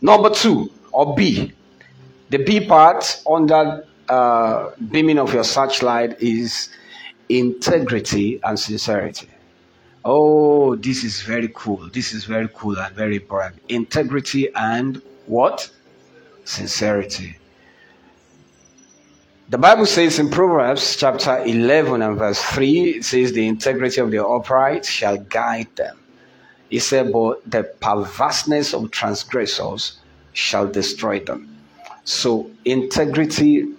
Number two, or B, the B part under uh, beaming of your searchlight is integrity and sincerity. Oh, this is very cool. This is very cool and very important. Integrity and what? Sincerity. The Bible says in Proverbs chapter 11 and verse 3, it says, The integrity of the upright shall guide them. He said, But the perverseness of transgressors shall destroy them. So, integrity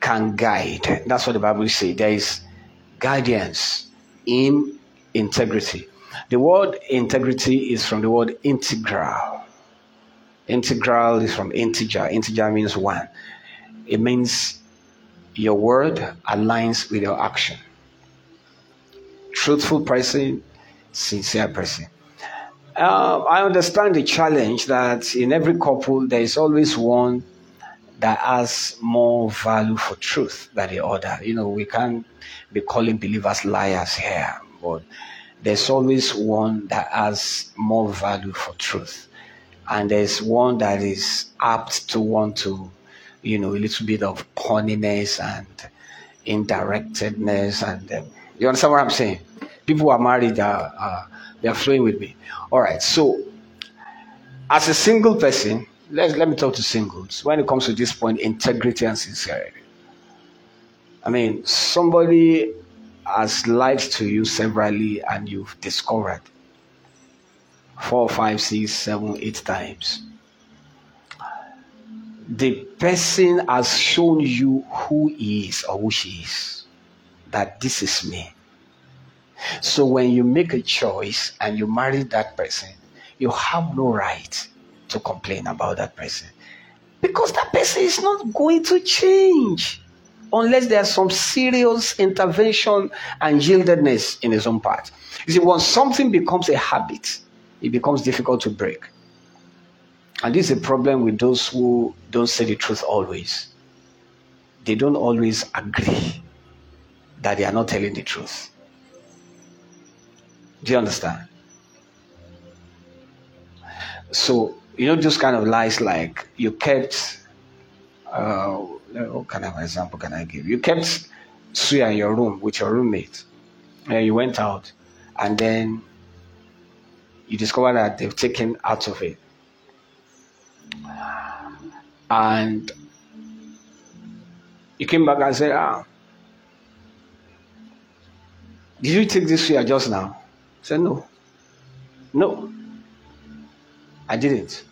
can guide. That's what the Bible says. There is guidance in integrity. The word integrity is from the word integral. Integral is from integer. Integer means one. It means your word aligns with your action. Truthful person, sincere person. Uh, I understand the challenge that in every couple there is always one that has more value for truth than the other. You know, we can't be calling believers liars here, but there's always one that has more value for truth. And there's one that is apt to want to, you know, a little bit of cunningness and indirectedness. And um, you understand what I'm saying? People who are married are, uh, they're flowing with me. All right. So, as a single person, let, let me talk to singles. When it comes to this point, integrity and sincerity. I mean, somebody has lied to you severally and you've discovered four, five, six, seven, eight times. The person has shown you who he is or who she is. That this is me. So when you make a choice and you marry that person, you have no right to complain about that person. Because that person is not going to change unless there's some serious intervention and yieldedness in his own part. You see, when something becomes a habit, it becomes difficult to break. And this is a problem with those who don't say the truth always. They don't always agree that they are not telling the truth. Do you understand? So you know, just kind of lies like you kept, uh, what kind of example can I give? You kept suya in your room with your roommate, and you went out, and then you discover that they've taken out of it. And you came back and said, ah, did you take this suya just now? I said, no. No. I didn't.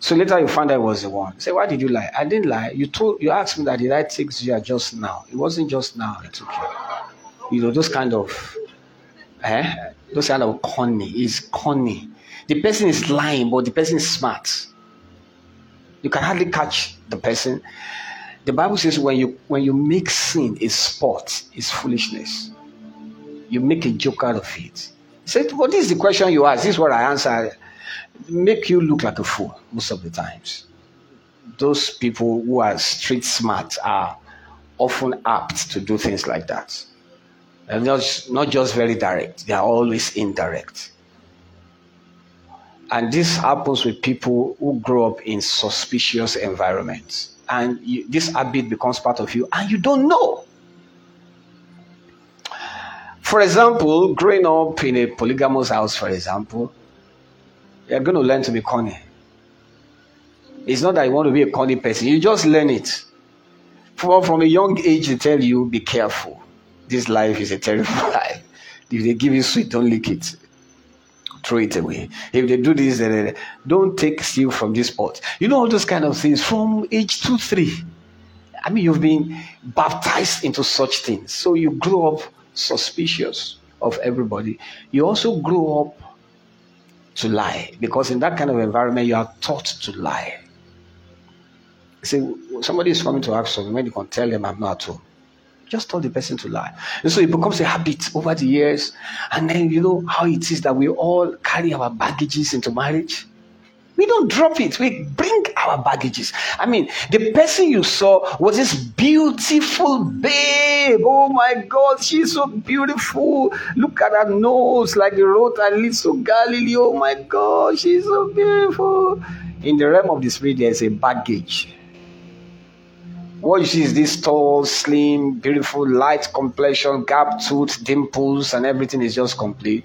So later you found I was the one. Say, why did you lie? I didn't lie. You told you asked me that did I take Zia just now? It wasn't just now I took you. You know, those kind of eh? Those kind of conny is conny. The person is lying, but the person is smart. You can hardly catch the person. The Bible says when you when you make sin a sport, it's foolishness. You make a joke out of it said, What is the question you ask? This is what I answer. Make you look like a fool most of the times. Those people who are street smart are often apt to do things like that. They're not, not just very direct, they are always indirect. And this happens with people who grow up in suspicious environments. And you, this habit becomes part of you, and you don't know. For example, growing up in a polygamous house, for example, you're going to learn to be corny. It's not that you want to be a corny person, you just learn it. From, from a young age, they tell you, be careful. This life is a terrible life. If they give you sweet, don't lick it. Throw it away. If they do this, then don't take steal from this pot. You know all those kind of things from age two, three. I mean, you've been baptized into such things. So you grow up suspicious of everybody. You also grow up to lie because in that kind of environment you are taught to lie. See, somebody is coming to ask something when you can tell them I'm not at home. Just tell the person to lie. And so it becomes a habit over the years. And then you know how it is that we all carry our baggages into marriage. We don't drop it. We bring our baggages. I mean, the person you saw was this beautiful babe. Oh my God, she's so beautiful. Look at her nose, like the road to Galilee. Oh my God, she's so beautiful. In the realm of the spirit, there's a baggage. What see is this tall, slim, beautiful, light complexion, gap tooth, dimples, and everything is just complete.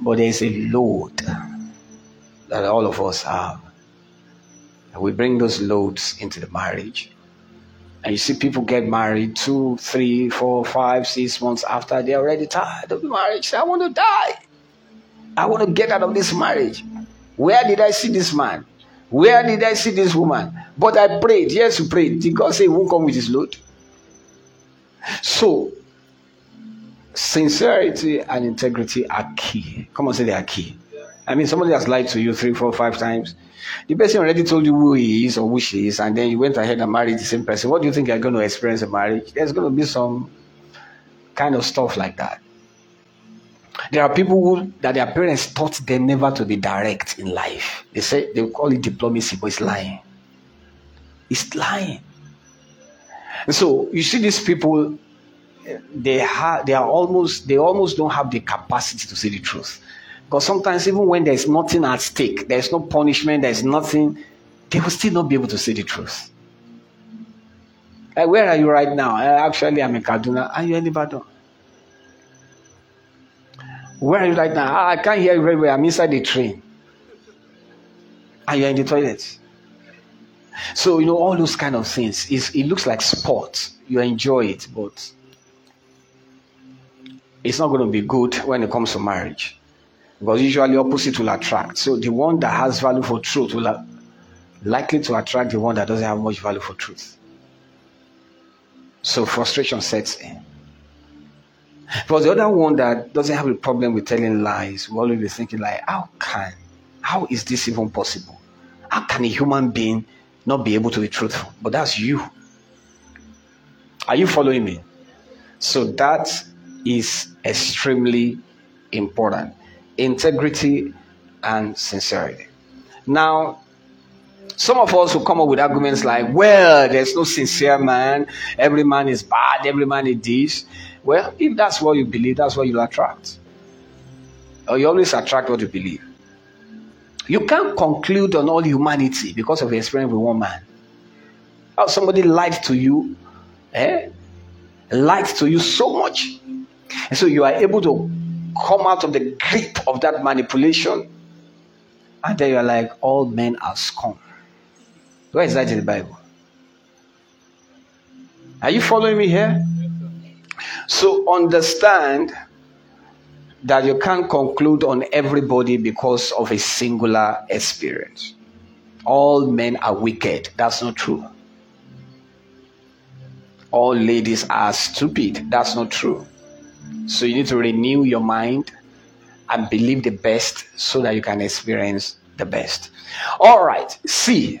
But there's a load that all of us have. And we bring those loads into the marriage. And you see people get married two, three, four, five, six months after they're already tired of the marriage. I want to die. I want to get out of this marriage. Where did I see this man? Where did I see this woman? But I prayed. Yes, you prayed. Did God say he won't come with his load? So, sincerity and integrity are key. Come on, say they are key. I mean, somebody has lied to you three, four, five times. The person already told you who he is or who she is, and then you went ahead and married the same person. What do you think you're going to experience in marriage? There's going to be some kind of stuff like that. There are people who that their parents taught them never to be direct in life. They say they call it diplomacy, but it's lying. It's lying. And so you see these people, they they are almost they almost don't have the capacity to say the truth. Because sometimes even when there's nothing at stake, there's no punishment, there's nothing, they will still not be able to say the truth. Like, where are you right now? Uh, actually, I'm in Kaduna. Are you in Ibadan? Where are you right now? Ah, I can't hear you very well. I'm inside the train. And you're in the toilet. So, you know, all those kind of things. It's, it looks like sport. You enjoy it, but it's not going to be good when it comes to marriage. Because usually opposite will attract. So the one that has value for truth will uh, likely to attract the one that doesn't have much value for truth. So frustration sets in. For the other one that doesn't have a problem with telling lies, will always be thinking like, how can, how is this even possible? How can a human being not be able to be truthful? But that's you. Are you following me? So that is extremely important. Integrity and sincerity. Now, some of us will come up with arguments like, well, there's no sincere man. Every man is bad. Every man is this. Well, if that's what you believe, that's what you'll attract. Or you always attract what you believe. You can't conclude on all humanity because of your experience with one man. How somebody lied to you, eh? Lied to you so much. And so you are able to come out of the grip of that manipulation. And then you're like, all men are scum. Where is that in the Bible? Are you following me here? So understand that you can't conclude on everybody because of a singular experience. All men are wicked. That's not true. All ladies are stupid. That's not true. So you need to renew your mind and believe the best so that you can experience the best. All right. See,